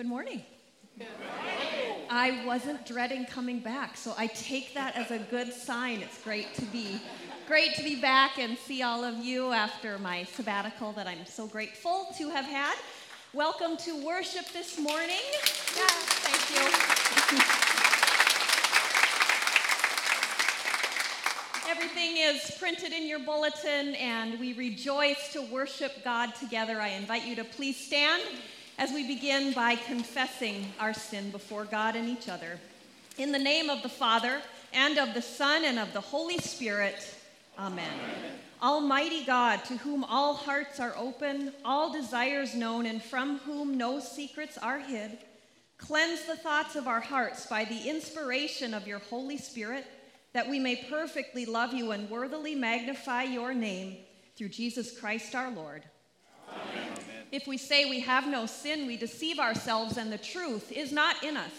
Good morning. I wasn't dreading coming back, so I take that as a good sign. It's great to be great to be back and see all of you after my sabbatical that I'm so grateful to have had. Welcome to worship this morning. Yeah, thank you. Everything is printed in your bulletin, and we rejoice to worship God together. I invite you to please stand as we begin by confessing our sin before God and each other. In the name of the Father, and of the Son, and of the Holy Spirit, Amen. Amen. Almighty God, to whom all hearts are open, all desires known, and from whom no secrets are hid, cleanse the thoughts of our hearts by the inspiration of your Holy Spirit, that we may perfectly love you and worthily magnify your name through Jesus Christ our Lord. If we say we have no sin, we deceive ourselves and the truth is not in us.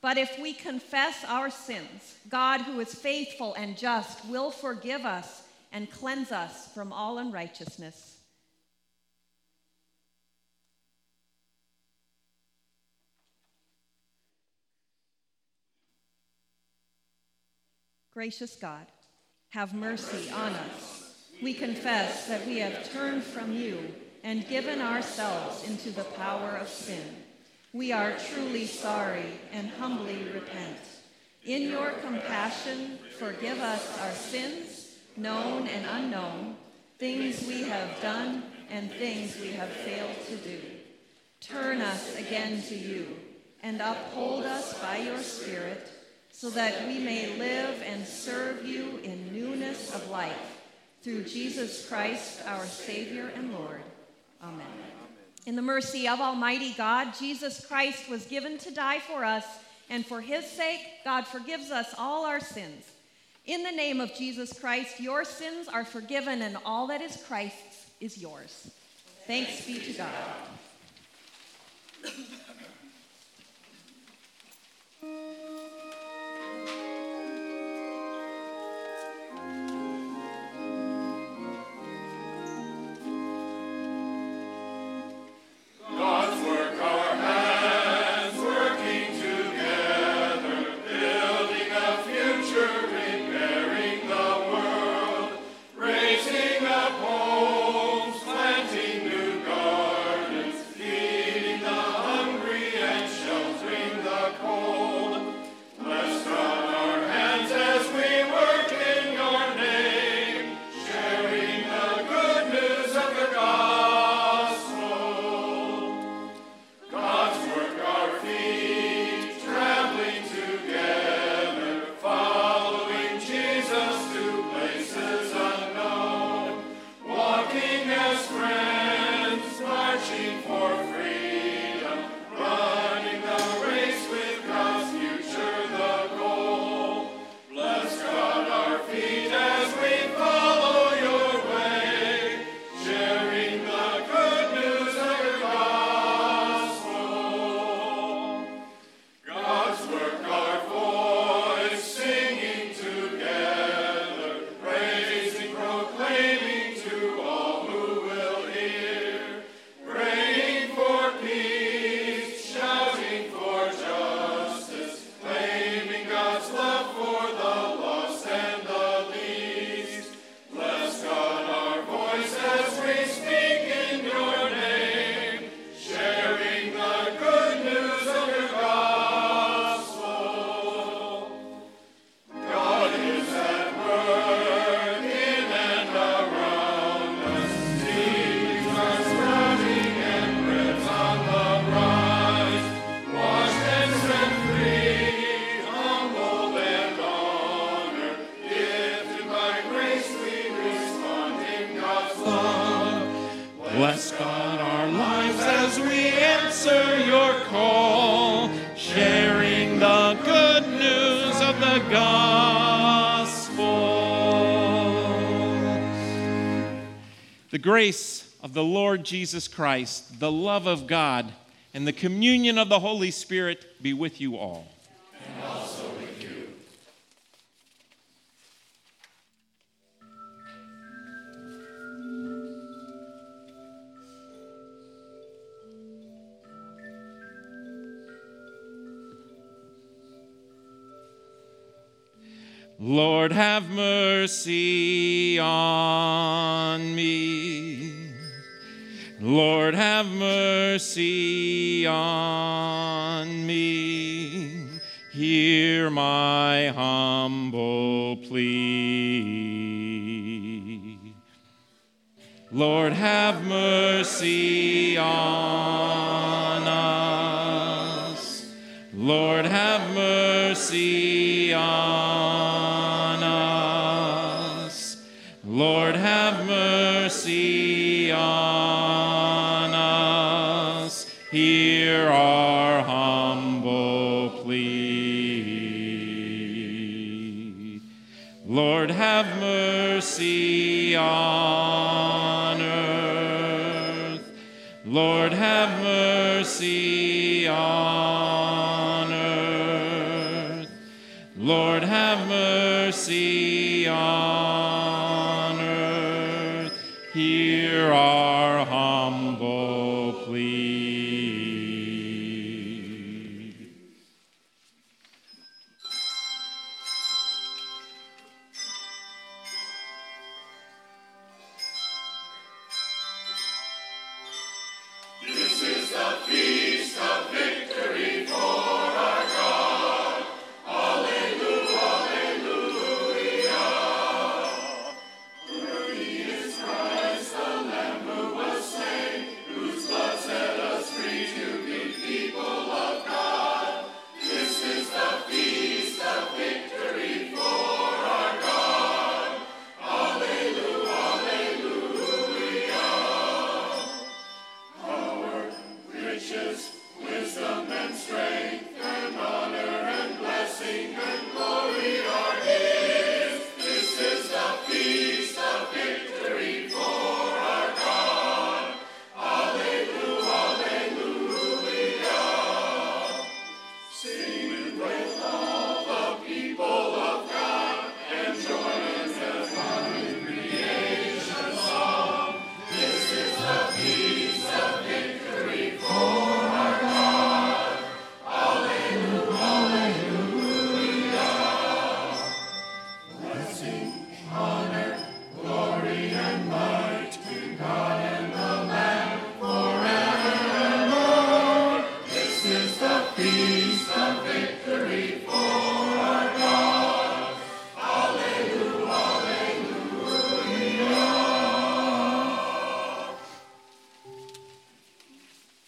But if we confess our sins, God, who is faithful and just, will forgive us and cleanse us from all unrighteousness. Gracious God, have mercy on us. We confess that we have turned from you and given ourselves into the power of sin. We are truly sorry and humbly repent. In your compassion, forgive us our sins, known and unknown, things we have done and things we have failed to do. Turn us again to you and uphold us by your Spirit so that we may live and serve you in newness of life. Through Jesus Christ, our Savior and Lord. Amen. In the mercy of Almighty God, Jesus Christ was given to die for us, and for his sake, God forgives us all our sins. In the name of Jesus Christ, your sins are forgiven, and all that is Christ's is yours. Thanks be to God. Jesus Christ, the love of God, and the communion of the Holy Spirit be with you all. And also with you. Lord, have mercy on me. Lord, have mercy on me. Hear my humble plea. Lord, have mercy on us. Lord, have mercy on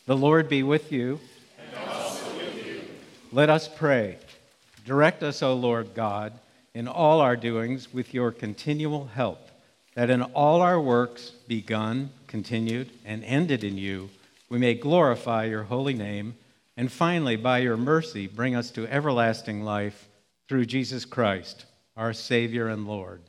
The Lord be with you. And also with you. Let us pray. Direct us, O Lord God, in all our doings with your continual help, that in all our works, begun, continued, and ended in you, we may glorify your holy name, and finally, by your mercy, bring us to everlasting life through Jesus Christ, our Savior and Lord.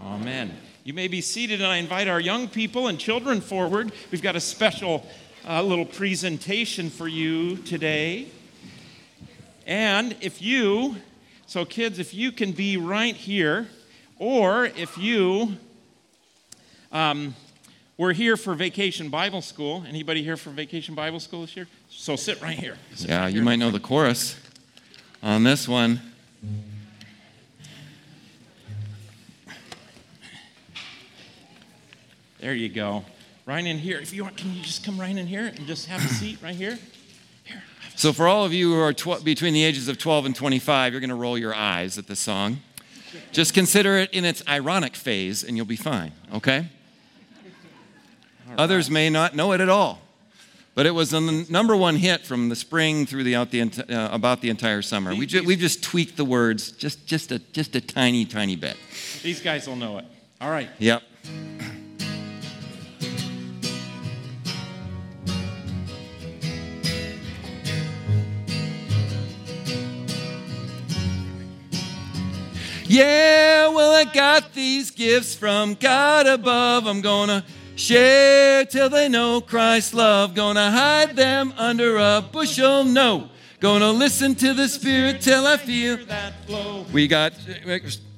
Amen. You may be seated, and I invite our young people and children forward. We've got a special uh, little presentation for you today. And if you, so kids, if you can be right here, or if you um, were here for Vacation Bible School, anybody here for Vacation Bible School this year? So sit right here. Sit yeah, right you here. might know the chorus on this one. There you go. Right in here. If you want, can you just come right in here and just have a seat right here? Here. So, for all of you who are tw- between the ages of 12 and 25, you're going to roll your eyes at this song. Just consider it in its ironic phase and you'll be fine, okay? Right. Others may not know it at all, but it was the number one hit from the spring through the, out the uh, about the entire summer. We ju- we've just tweaked the words just, just, a, just a tiny, tiny bit. These guys will know it. All right. Yep. Yeah, well, I got these gifts from God above. I'm gonna share till they know Christ's love. Gonna hide them under a bushel, no. Gonna listen to the Spirit till I feel that flow. We got,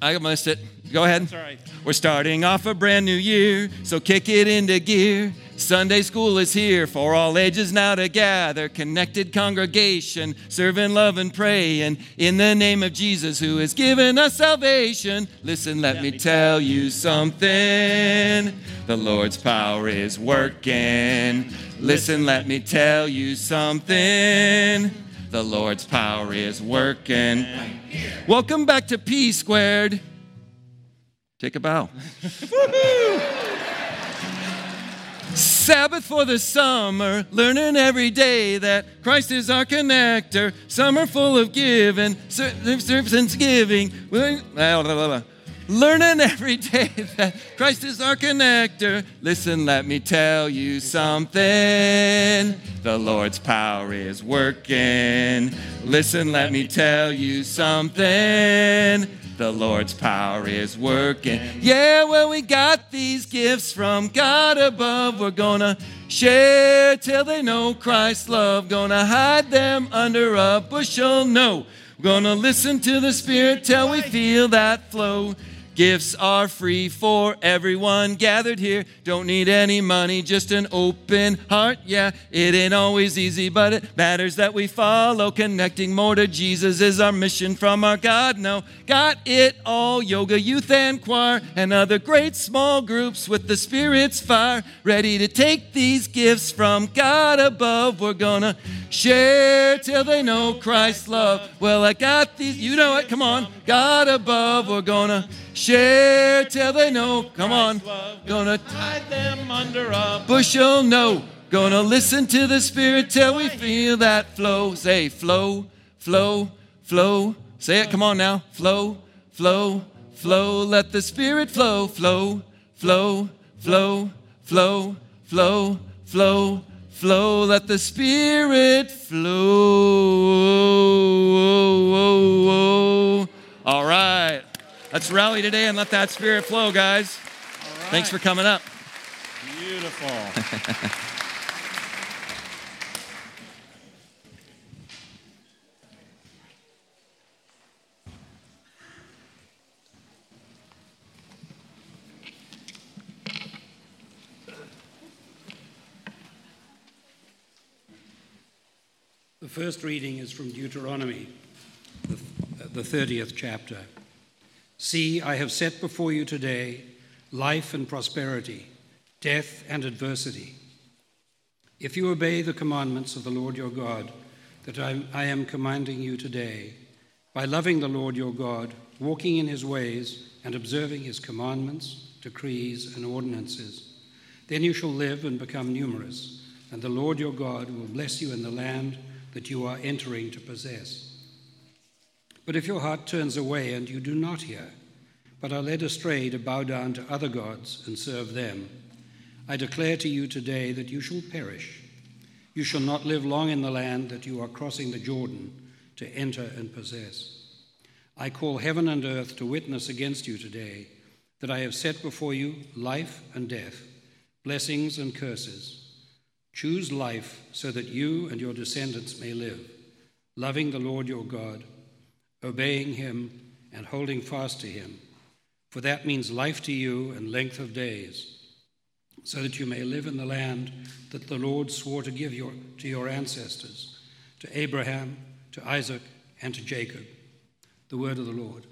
I missed it. Go ahead. That's all right. We're starting off a brand new year, so kick it into gear. Sunday school is here for all ages now to gather. Connected congregation, serve and love and pray. And in the name of Jesus, who has given us salvation, listen, let, let me, me tell you something. The Lord's power is working. Listen, let me tell you something. The Lord's power is working. Welcome back to P Squared. Take a bow. Sabbath for the summer, learning every day that Christ is our connector. Summer full of giving, service and giving. Learning every day that Christ is our connector. Listen, let me tell you something. The Lord's power is working. Listen, let me tell you something. The Lord's power is working. Yeah, well, we got these gifts from God above. We're gonna share till they know Christ's love. Gonna hide them under a bushel. No, we're gonna listen to the Spirit till we feel that flow. Gifts are free for everyone gathered here. Don't need any money, just an open heart. Yeah, it ain't always easy, but it matters that we follow. Connecting more to Jesus is our mission from our God. No, got it all. Yoga, youth, and choir, and other great small groups with the Spirit's fire. Ready to take these gifts from God above. We're gonna share till they know Christ's love. Well, I got these, you know it, come on. God above, we're gonna share till they know. Come on. Gonna hide them under a bushel, no. Gonna listen to the Spirit till we feel that flow. Say, flow, flow, flow. Say it, come on now. Flow, flow, flow. Let the Spirit flow, flow, flow, flow, flow, flow, flow flow, let the Spirit flow. All right. Let's rally today and let that Spirit flow, guys. Thanks for coming up. Beautiful. The first reading is from Deuteronomy, the 30th chapter. See, I have set before you today life and prosperity, death and adversity. If you obey the commandments of the Lord your God, that I, am commanding you today, by loving the Lord your God, walking in his ways, and observing his commandments, decrees, and ordinances. Then you shall live and become numerous, and the Lord your God will bless you in the land that you are entering to possess. But if your heart turns away and you do not hear, but are led astray to bow down to other gods and serve them, I declare to you today that you shall perish. You shall not live long in the land that you are crossing the Jordan to enter and possess. I call heaven and earth to witness against you today that I have set before you life and death, blessings and curses. Choose life so that you and your descendants may live, loving the Lord your God, obeying him, and holding fast to him. For that means life to you and length of days, so that you may live in the land that the Lord swore to give your, to your ancestors, to Abraham, to Isaac, and to Jacob. The word of the Lord.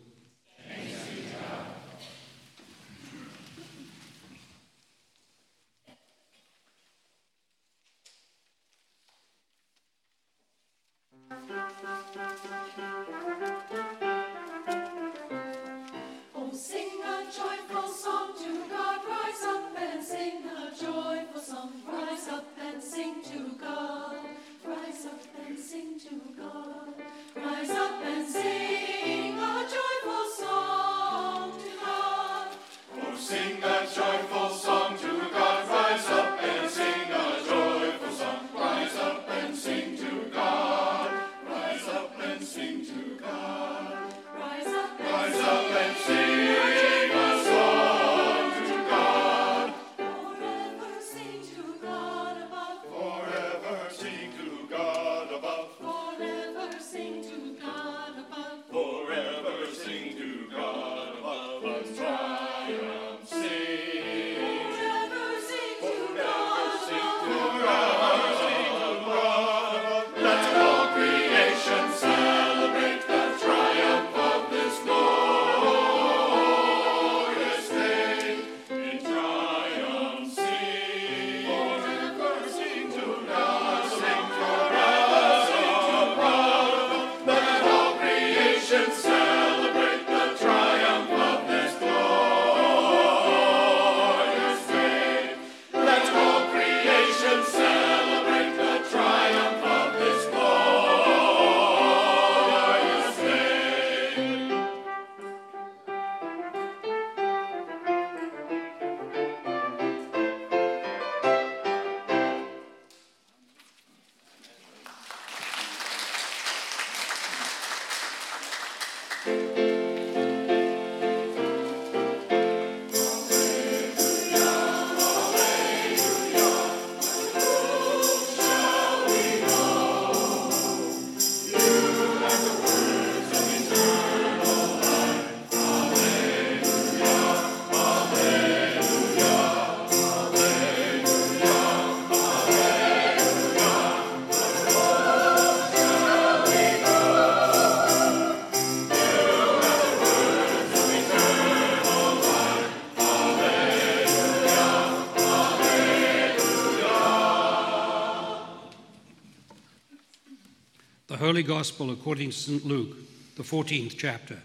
Holy Gospel according to St. Luke, the 14th chapter.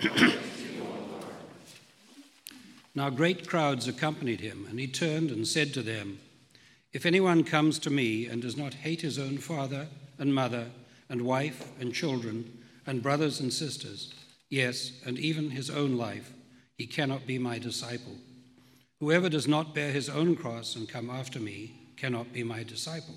now great crowds accompanied him, and he turned and said to them, If anyone comes to me and does not hate his own father and mother and wife and children and brothers and sisters, yes, and even his own life, he cannot be my disciple. Whoever does not bear his own cross and come after me cannot be my disciple.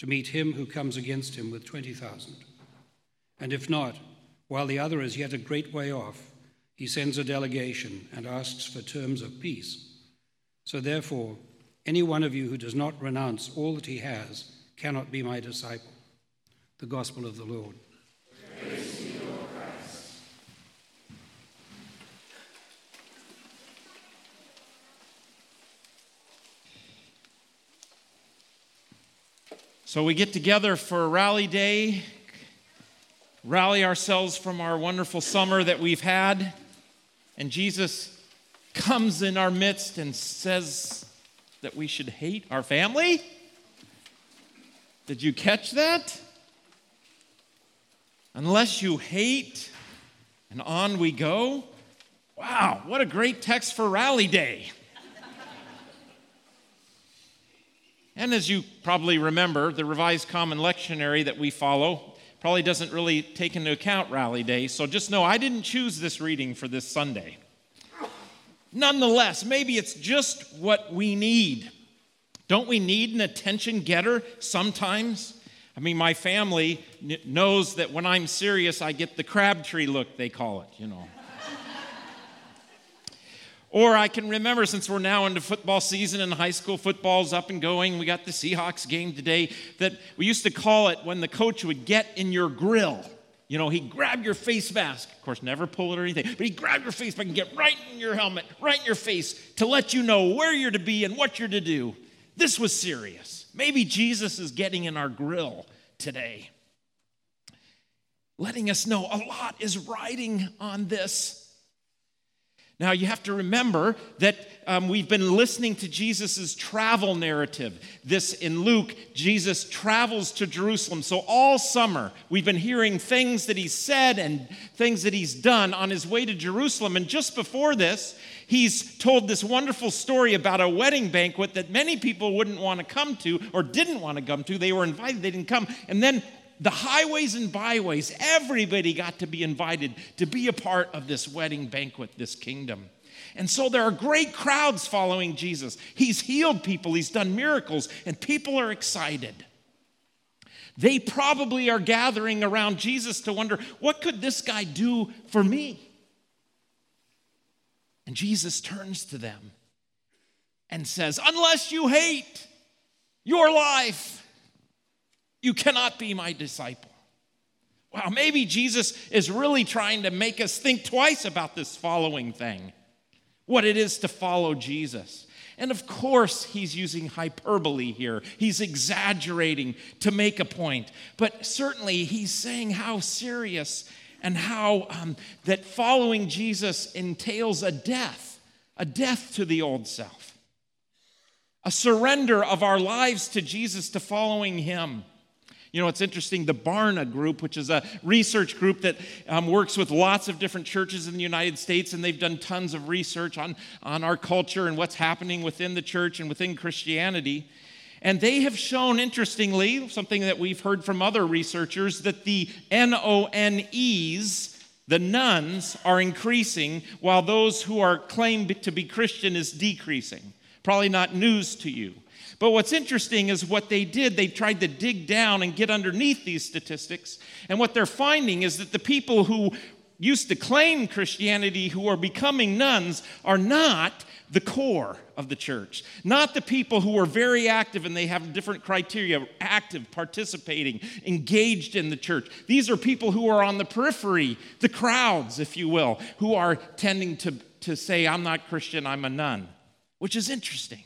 to meet him who comes against him with 20,000. And if not, while the other is yet a great way off, he sends a delegation and asks for terms of peace. So therefore, any one of you who does not renounce all that he has cannot be my disciple. The Gospel of the Lord. So we get together for rally day, rally ourselves from our wonderful summer that we've had, and Jesus comes in our midst and says that we should hate our family? Did you catch that? Unless you hate, and on we go. Wow, what a great text for Rally Day. And as you probably remember, the Revised Common Lectionary that we follow probably doesn't really take into account Rally Day, so just know I didn't choose this reading for this Sunday. Nonetheless, maybe it's just what we need. Don't we need an attention getter sometimes? I mean, my family knows that when I'm serious, I get the Crabtree look, they call it, you know. Or I can remember, since we're now into football season and high school football's up and going, we got the Seahawks game today, that we used to call it when the coach would get in your grill. You know, he'd grab your face mask, of course, never pull it or anything, but he'd grab your face mask and get right in your helmet, right in your face to let you know where you're to be and what you're to do. This was serious. Maybe Jesus is getting in our grill today, letting us know a lot is riding on this now, you have to remember that um, we've been listening to Jesus' travel narrative. This in Luke, Jesus travels to Jerusalem. So, all summer, we've been hearing things that he said and things that he's done on his way to Jerusalem. And just before this, he's told this wonderful story about a wedding banquet that many people wouldn't want to come to or didn't want to come to. They were invited, they didn't come. And then the highways and byways, everybody got to be invited to be a part of this wedding banquet, this kingdom. And so there are great crowds following Jesus. He's healed people, he's done miracles, and people are excited. They probably are gathering around Jesus to wonder, what could this guy do for me? And Jesus turns to them and says, Unless you hate your life, you cannot be my disciple. Wow, maybe Jesus is really trying to make us think twice about this following thing what it is to follow Jesus. And of course, he's using hyperbole here. He's exaggerating to make a point. But certainly, he's saying how serious and how um, that following Jesus entails a death, a death to the old self, a surrender of our lives to Jesus, to following him. You know, it's interesting. The Barna Group, which is a research group that um, works with lots of different churches in the United States, and they've done tons of research on, on our culture and what's happening within the church and within Christianity. And they have shown, interestingly, something that we've heard from other researchers, that the N O N E's, the nones, are increasing, while those who are claimed to be Christian is decreasing. Probably not news to you. But what's interesting is what they did, they tried to dig down and get underneath these statistics. And what they're finding is that the people who used to claim Christianity who are becoming nones are not the core of the church, not the people who are very active and they have different criteria active, participating, engaged in the church. These are people who are on the periphery, the crowds, if you will, who are tending to, to say, I'm not Christian, I'm a none, which is interesting.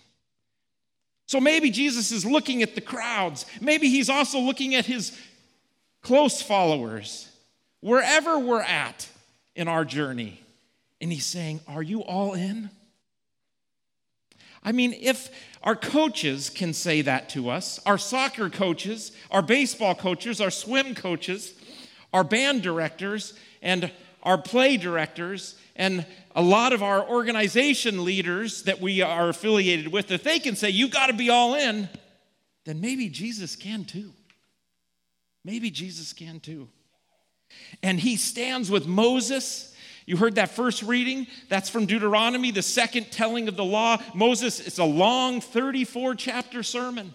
So maybe Jesus is looking at the crowds. Maybe he's also looking at his close followers, wherever we're at in our journey. And he's saying, Are you all in? I mean, if our coaches can say that to us, our soccer coaches, our baseball coaches, our swim coaches, our band directors, and our play directors, and a lot of our organization leaders that we are affiliated with, if they can say, you got to be all in, then maybe Jesus can too. Maybe Jesus can too. And he stands with Moses. You heard that first reading? That's from Deuteronomy, the second telling of the law. Moses, it's a long 34 chapter sermon.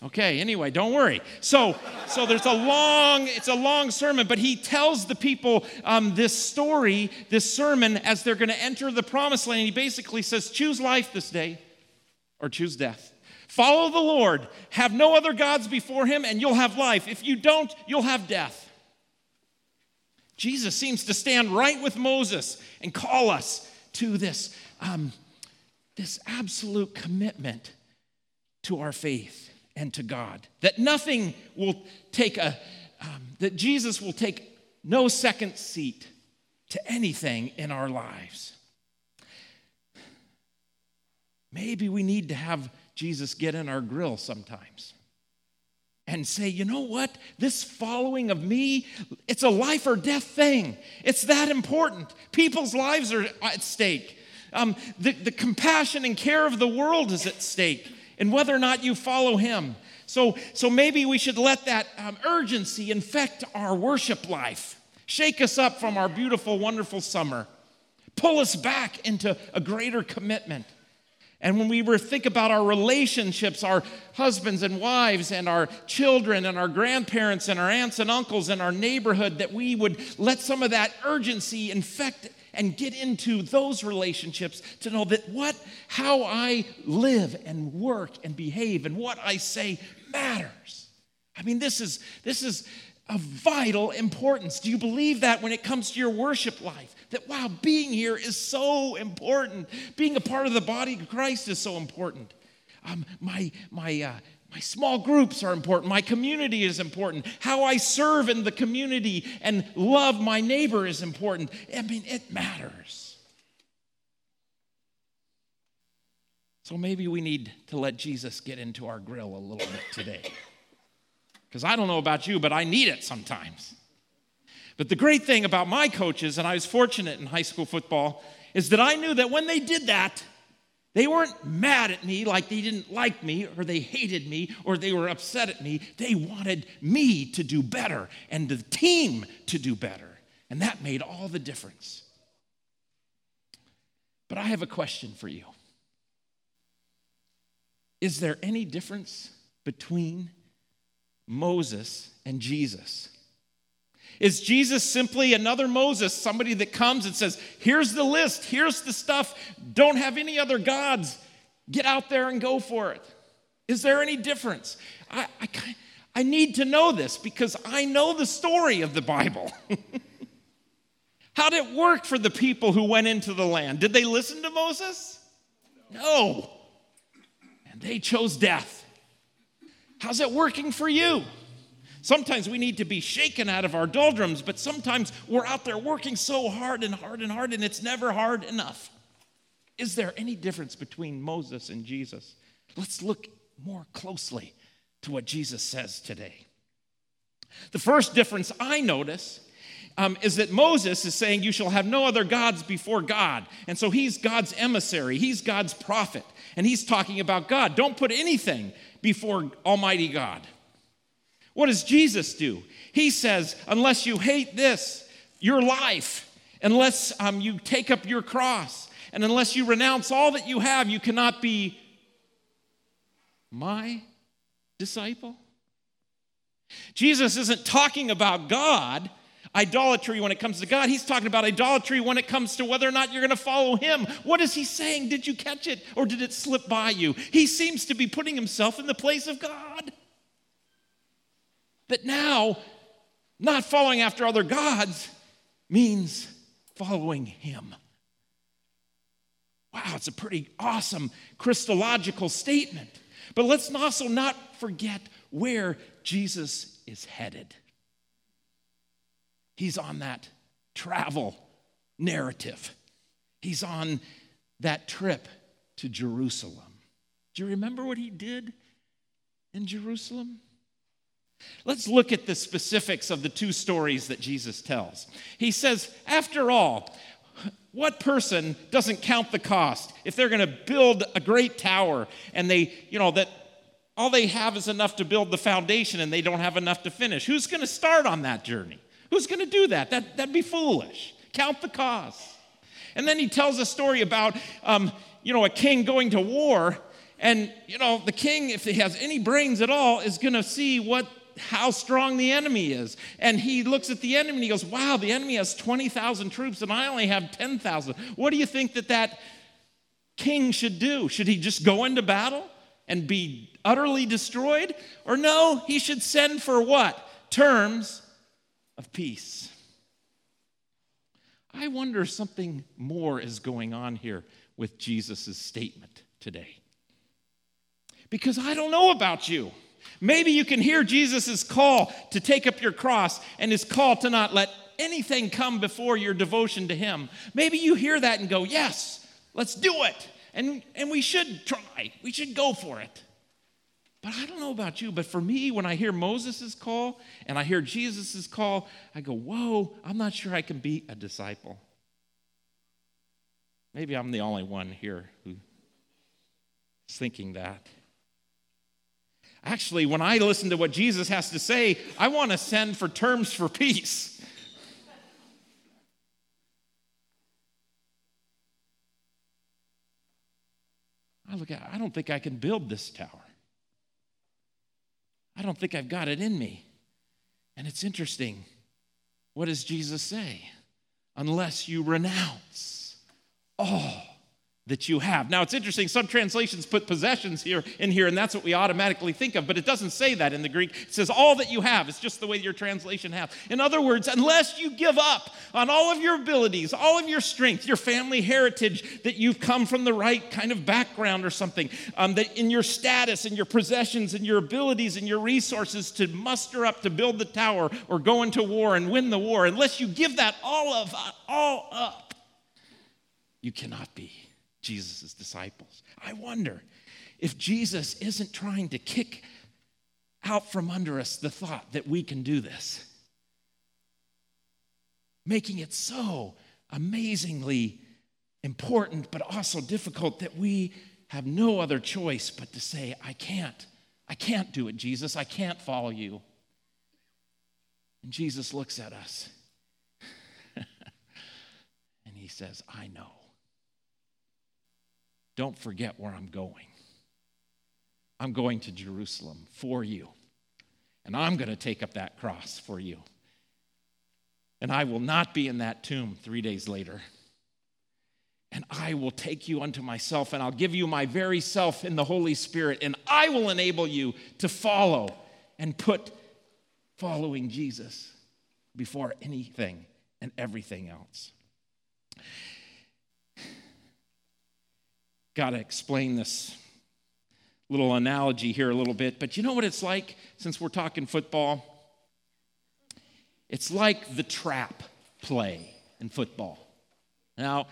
Okay, anyway, don't worry. So, so there's a long, it's a long sermon, but he tells the people um, this story, this sermon, as they're going to enter the promised land. He basically says, choose life this day or choose death. Follow the Lord. Have no other gods before him, and you'll have life. If you don't, you'll have death. Jesus seems to stand right with Moses and call us to this, um, this absolute commitment to our faith and to God. That nothing will take a, um, that Jesus will take no second seat to anything in our lives. Maybe we need to have Jesus get in our grill sometimes and say, you know what? This following of me, it's a life or death thing. It's that important. People's lives are at stake. Um, the, the compassion and care of the world is at stake, and whether or not you follow him. So, so maybe we should let that um, urgency infect our worship life, shake us up from our beautiful, wonderful summer, pull us back into a greater commitment. And when we think about our relationships, our husbands and wives, and our children, and our grandparents, and our aunts and uncles, and our neighborhood, that we would let some of that urgency infect and get into those relationships to know that what, how I live and work and behave and what I say matters. I mean, this is, this is of vital importance. Do you believe that when it comes to your worship life? That, wow, being here is so important. Being a part of the body of Christ is so important. Um, my, my, uh, my small groups are important. My community is important. How I serve in the community and love my neighbor is important. I mean, it matters. So maybe we need to let Jesus get into our grill a little bit today. Because I don't know about you, but I need it sometimes. But the great thing about my coaches, and I was fortunate in high school football, is that I knew that when they did that, they weren't mad at me like they didn't like me or they hated me or they were upset at me. They wanted me to do better and the team to do better. And that made all the difference. But I have a question for you Is there any difference between Moses and Jesus? Is Jesus simply another Moses, somebody that comes and says, Here's the list, here's the stuff, don't have any other gods, get out there and go for it? Is there any difference? I, I, I need to know this because I know the story of the Bible. How did it work for the people who went into the land? Did they listen to Moses? No. And they chose death. How's it working for you? Sometimes we need to be shaken out of our doldrums, but sometimes we're out there working so hard and hard and hard, and it's never hard enough. Is there any difference between Moses and Jesus? Let's look more closely to what Jesus says today. The first difference I notice um, is that Moses is saying, You shall have no other gods before God. And so he's God's emissary, he's God's prophet, and he's talking about God. Don't put anything before Almighty God. What does Jesus do? He says, unless you hate this, your life, unless um, you take up your cross, and unless you renounce all that you have, you cannot be my disciple. Jesus isn't talking about God, idolatry when it comes to God. He's talking about idolatry when it comes to whether or not you're going to follow Him. What is He saying? Did you catch it or did it slip by you? He seems to be putting Himself in the place of God. That now, not following after other gods means following Him. Wow, it's a pretty awesome Christological statement. But let's also not forget where Jesus is headed. He's on that travel narrative, he's on that trip to Jerusalem. Do you remember what he did in Jerusalem? Let's look at the specifics of the two stories that Jesus tells. He says, after all, what person doesn't count the cost if they're going to build a great tower and they, you know, that all they have is enough to build the foundation and they don't have enough to finish? Who's going to start on that journey? Who's going to do that? that? That'd be foolish. Count the cost. And then he tells a story about, um, you know, a king going to war and, you know, the king, if he has any brains at all, is going to see what how strong the enemy is. And he looks at the enemy and he goes, Wow, the enemy has 20,000 troops and I only have 10,000. What do you think that that king should do? Should he just go into battle and be utterly destroyed? Or no, he should send for what? Terms of peace. I wonder if something more is going on here with Jesus' statement today. Because I don't know about you. Maybe you can hear Jesus' call to take up your cross and his call to not let anything come before your devotion to him. Maybe you hear that and go, Yes, let's do it. And, and we should try, we should go for it. But I don't know about you, but for me, when I hear Moses' call and I hear Jesus' call, I go, Whoa, I'm not sure I can be a disciple. Maybe I'm the only one here who's thinking that. Actually, when I listen to what Jesus has to say, I want to send for terms for peace. I look at I don't think I can build this tower. I don't think I've got it in me. And it's interesting. What does Jesus say? Unless you renounce all that you have. Now it's interesting, some translations put possessions here in here, and that's what we automatically think of, but it doesn't say that in the Greek. It says all that you have. It's just the way your translation has. In other words, unless you give up on all of your abilities, all of your strength, your family heritage, that you've come from the right kind of background or something, um, that in your status and your possessions and your abilities and your resources to muster up to build the tower or go into war and win the war, unless you give that all of all up, you cannot be Jesus' disciples. I wonder if Jesus isn't trying to kick out from under us the thought that we can do this, making it so amazingly important, but also difficult that we have no other choice but to say, I can't. I can't do it, Jesus. I can't follow you. And Jesus looks at us and he says, I know don't forget where I'm going. I'm going to Jerusalem for you. And I'm going to take up that cross for you. And I will not be in that tomb three days later. And I will take you unto myself, and I'll give you my very self in the Holy Spirit, and I will enable you to follow and put following Jesus before anything and everything else. Got to explain this little analogy here a little bit. But you know what it's like since we're talking football? It's like the trap play in football. Now,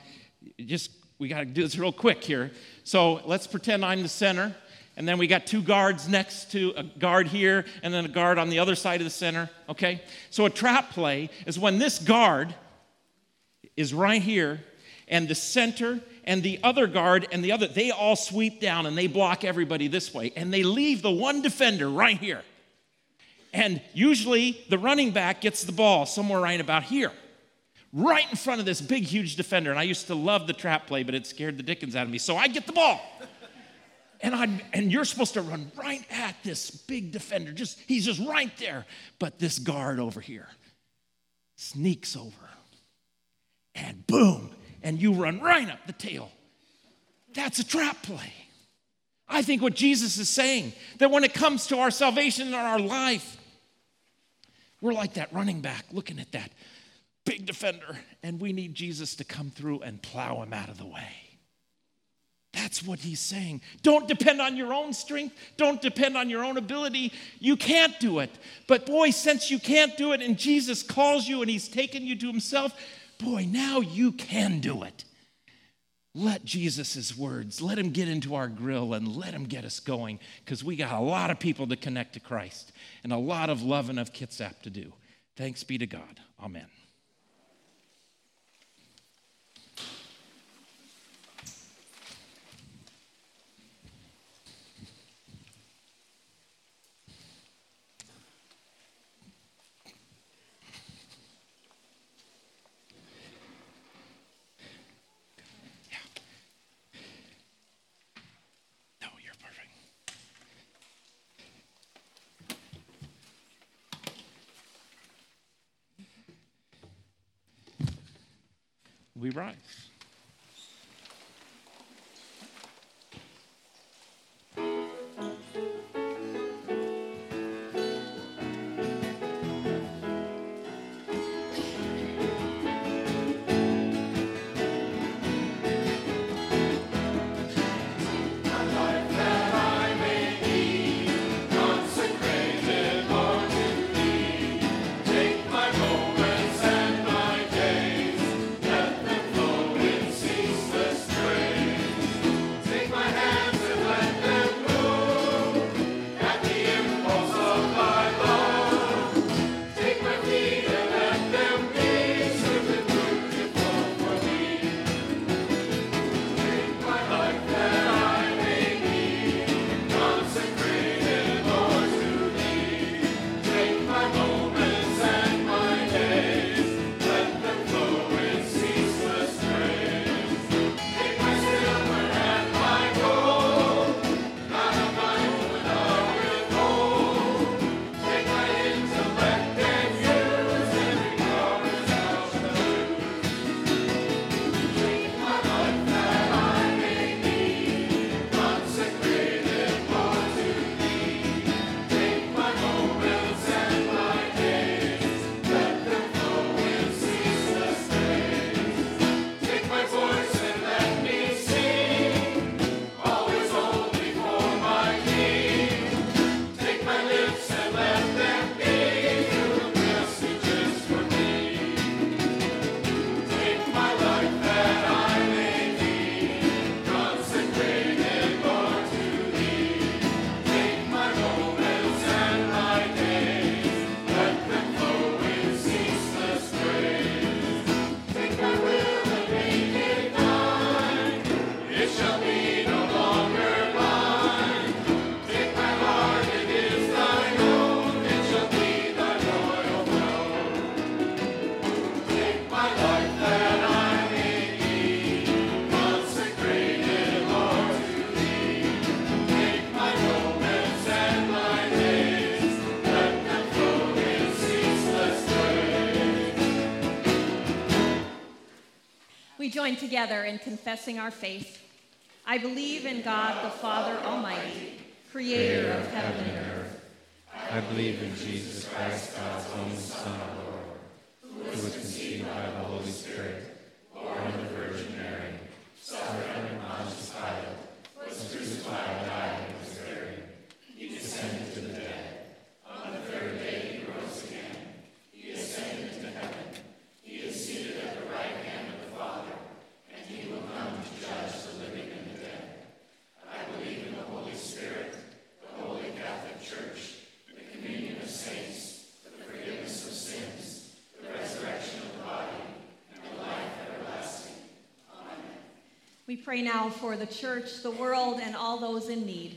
just we got to do this real quick here. So let's pretend I'm the center, and then we got two guards next to a guard here, and then a guard on the other side of the center. Okay? So a trap play is when this guard is right here, and the center and the other guard and the other, they all sweep down and they block everybody this way. And they leave the one defender right here. And usually the running back gets the ball somewhere right about here, right in front of this big, huge defender. And I used to love the trap play, but it scared the dickens out of me. So I get the ball. And, I, and you're supposed to run right at this big defender. Just he's just right there. But this guard over here sneaks over. And boom, and you run right up the tail. That's a trap play. I think what Jesus is saying that when it comes to our salvation and our life, we're like that running back looking at that big defender, and we need Jesus to come through and plow him out of the way. That's what he's saying. Don't depend on your own strength. Don't depend on your own ability. You can't do it. But boy, since you can't do it and Jesus calls you and he's taken you to himself, boy, now you can do it. Let Jesus' words, let him get into our grill and let him get us going because we got a lot of people to connect to Christ and a lot of loving of Kitsap to do. Thanks be to God. Amen. We join together in confessing our faith. I believe in God the Father Almighty, creator of heaven and earth. I believe in Jesus Christ, God's only Son, our Lord, who was conceived by the Holy Spirit, born of the Virgin Mary, suffered under Pontius Pilate, was crucified, died, and was buried. He descended to the dead. On the third day he rose again. He ascended to heaven. He is seated at the right hand of the Father, and he will come to judge the living and the dead. I believe in the Holy Spirit, the Holy Catholic Church, the communion of saints, the forgiveness of sins, the resurrection of the body, and the life everlasting. We pray now for the church, the world, and all those in need.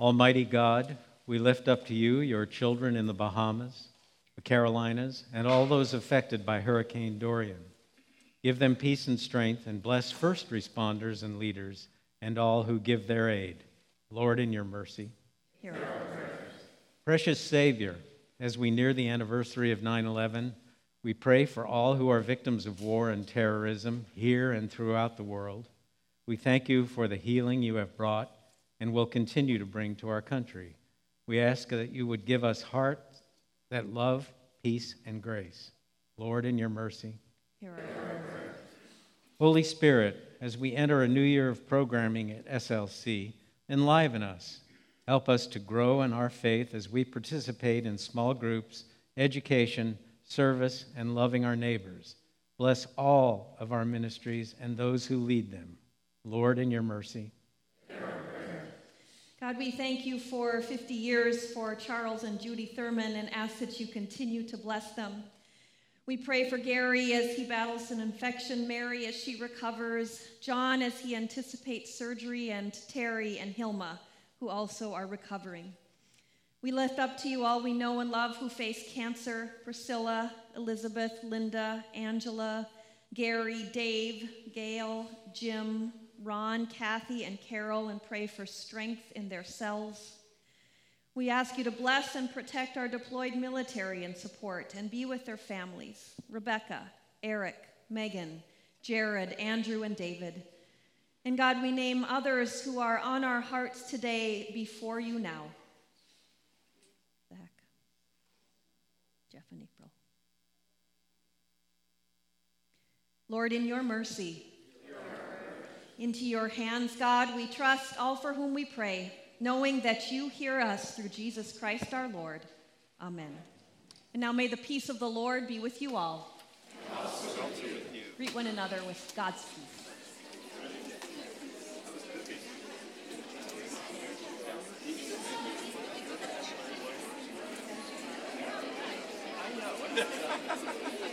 Almighty God, we lift up to you your children in the Bahamas, the Carolinas, and all those affected by Hurricane Dorian. Give them peace and strength, and bless first responders and leaders and all who give their aid. Lord, in your mercy. Hear our prayer. Precious Savior, as we near the anniversary of 9 11, we pray for all who are victims of war and terrorism here and throughout the world. We thank you for the healing you have brought and will continue to bring to our country. We ask that you would give us hearts that love, peace, and grace. Lord, in your mercy. Hear our prayer. Holy Spirit, as we enter a new year of programming at SLC, enliven us. Help us to grow in our faith as we participate in small groups, education, service, and loving our neighbors. Bless all of our ministries and those who lead them. Lord, in your mercy. God, we thank you for 50 years for Charles and Judy Thurman and ask that you continue to bless them. We pray for Gary as he battles an infection, Mary as she recovers, John as he anticipates surgery, and Terry and Hilma, who also are recovering. We lift up to you all we know and love who face cancer Priscilla, Elizabeth, Linda, Angela, Gary, Dave, Gail, Jim, Ron, Kathy, and Carol, and pray for strength in their cells. We ask you to bless and protect our deployed military and support and be with their families Rebecca, Eric, Megan, Jared, Andrew, and David. And God, we name others who are on our hearts today before you now. Lord, in your mercy, into your hands, God, we trust all for whom we pray, knowing that you hear us through Jesus Christ our Lord. Amen. And now may the peace of the Lord be with you all. Greet one another with God's peace.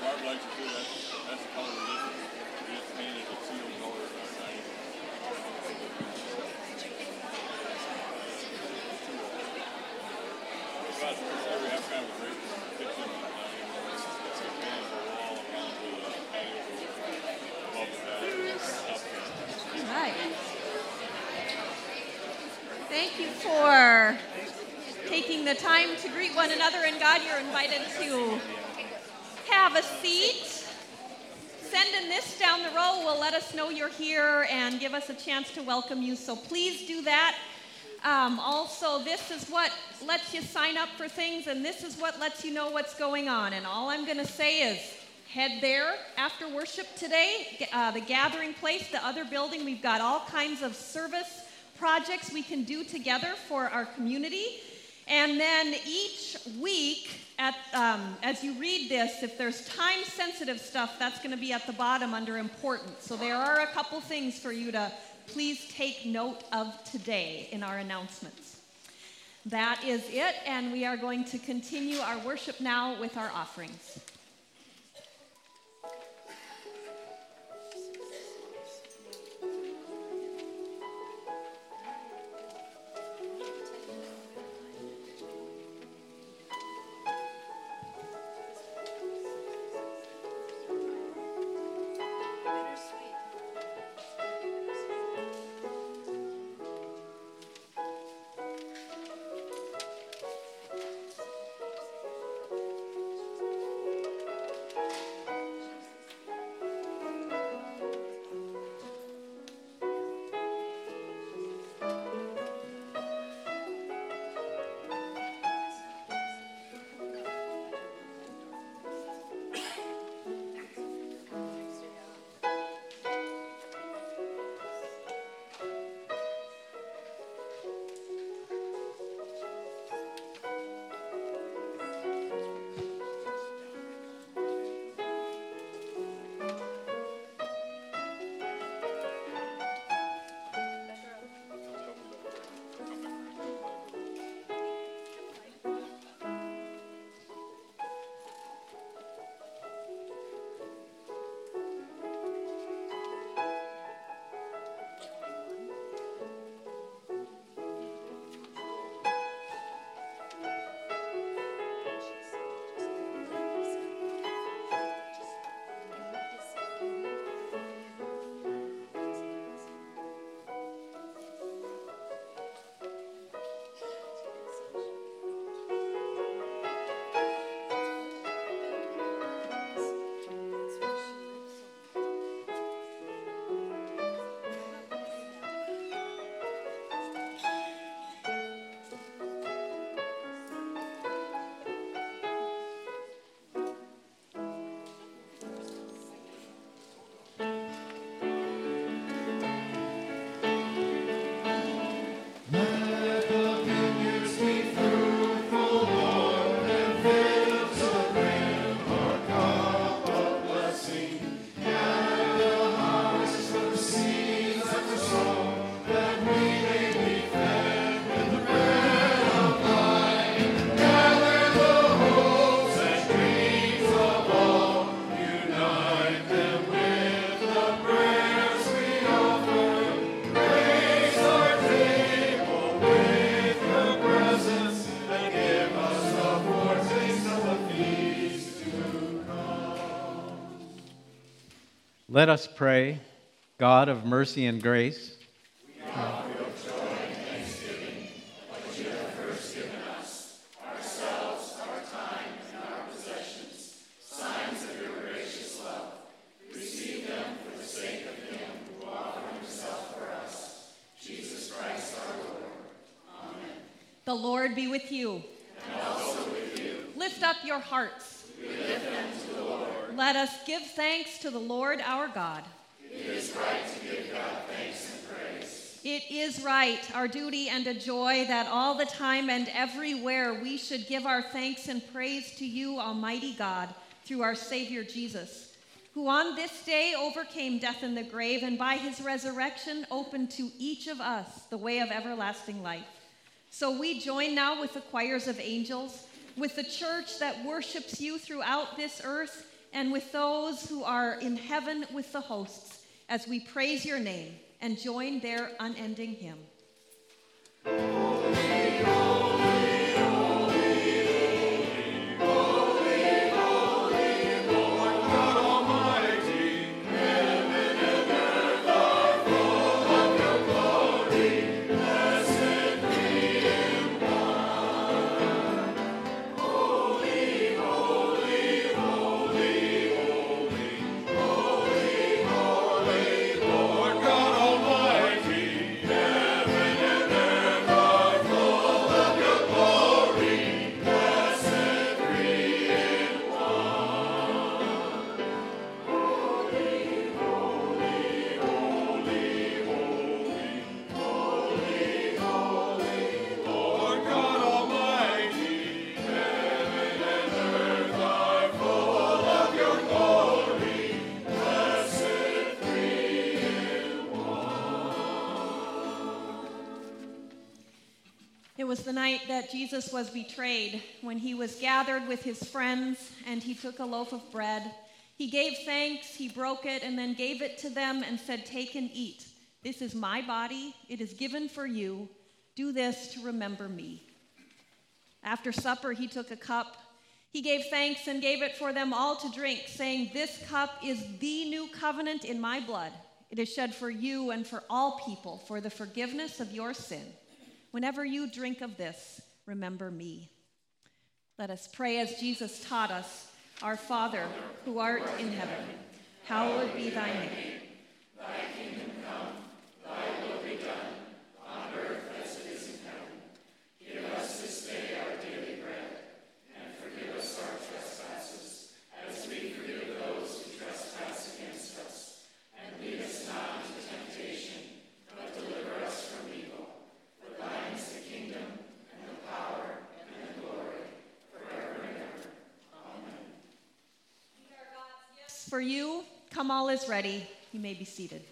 Barb likes it too. That's, that's the color we just, we just painted a seal color in our dining. But we have kind of a great kitchen dining room. It's a manageable wall around the patio door, above the patio, up here. All right. Thank you for taking the time to greet one another. And God, you're invited to have a seat. Sending this down the row will let us know you're here and give us a chance to welcome you. So please do that. Um, also, this is what lets you sign up for things, and this is what lets you know what's going on. And all I'm going to say is head there after worship today, uh, the gathering place, the other building. We've got all kinds of service projects we can do together for our community. And then each week, at, um, as you read this, if there's time sensitive stuff, that's going to be at the bottom under important. So there are a couple things for you to please take note of today in our announcements. That is it, and we are going to continue our worship now with our offerings. Let us pray. God of mercy and grace, The Lord be with you. And also with you. Lift up your hearts. We lift them to the Lord. Let us give thanks to the Lord our God. It is right to give God thanks and praise. It is right, our duty and a joy, that all the time and everywhere we should give our thanks and praise to you, Almighty God, through our Savior Jesus, who on this day overcame death in the grave and by his resurrection opened to each of us the way of everlasting life. So we join now with the choirs of angels, with the church that worships you throughout this earth, and with those who are in heaven with the hosts, as we praise your name and join their unending hymn. Night that Jesus was betrayed, when he was gathered with his friends and he took a loaf of bread. He gave thanks, he broke it, and then gave it to them and said, Take and eat. This is my body, it is given for you. Do this to remember me. After supper, he took a cup. He gave thanks and gave it for them all to drink, saying, This cup is the new covenant in my blood. It is shed for you and for all people for the forgiveness of your sin. Whenever you drink of this, remember me. Let us pray as Jesus taught us Our Father, who art in heaven, hallowed be thy name. For you, all is ready. You may be seated.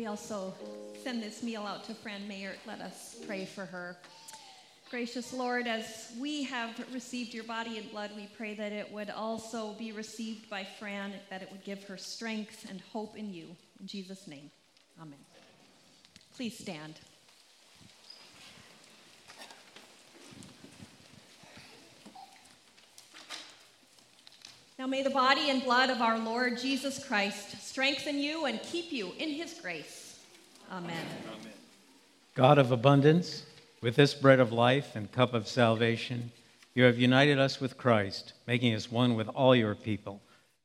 We also send this meal out to Fran Mayert. Let us pray for her. Gracious Lord, as we have received your body and blood, we pray that it would also be received by Fran, that it would give her strength and hope in you. In Jesus' name, amen. Please stand. Now may the body and blood of our Lord Jesus Christ strengthen you and keep you in his grace. Amen. God of abundance, with this bread of life and cup of salvation, you have united us with Christ, making us one with all your people.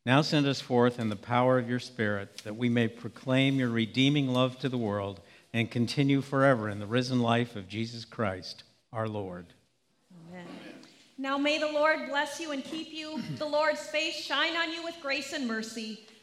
Now send us forth in the power of your Spirit, that we may proclaim your redeeming love to the world and continue forever in the risen life of Jesus Christ, our Lord. Amen. Now may the Lord bless you and keep you. The Lord's face shine on you with grace and mercy.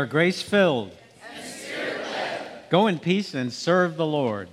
Are grace filled. Go in peace and serve the Lord.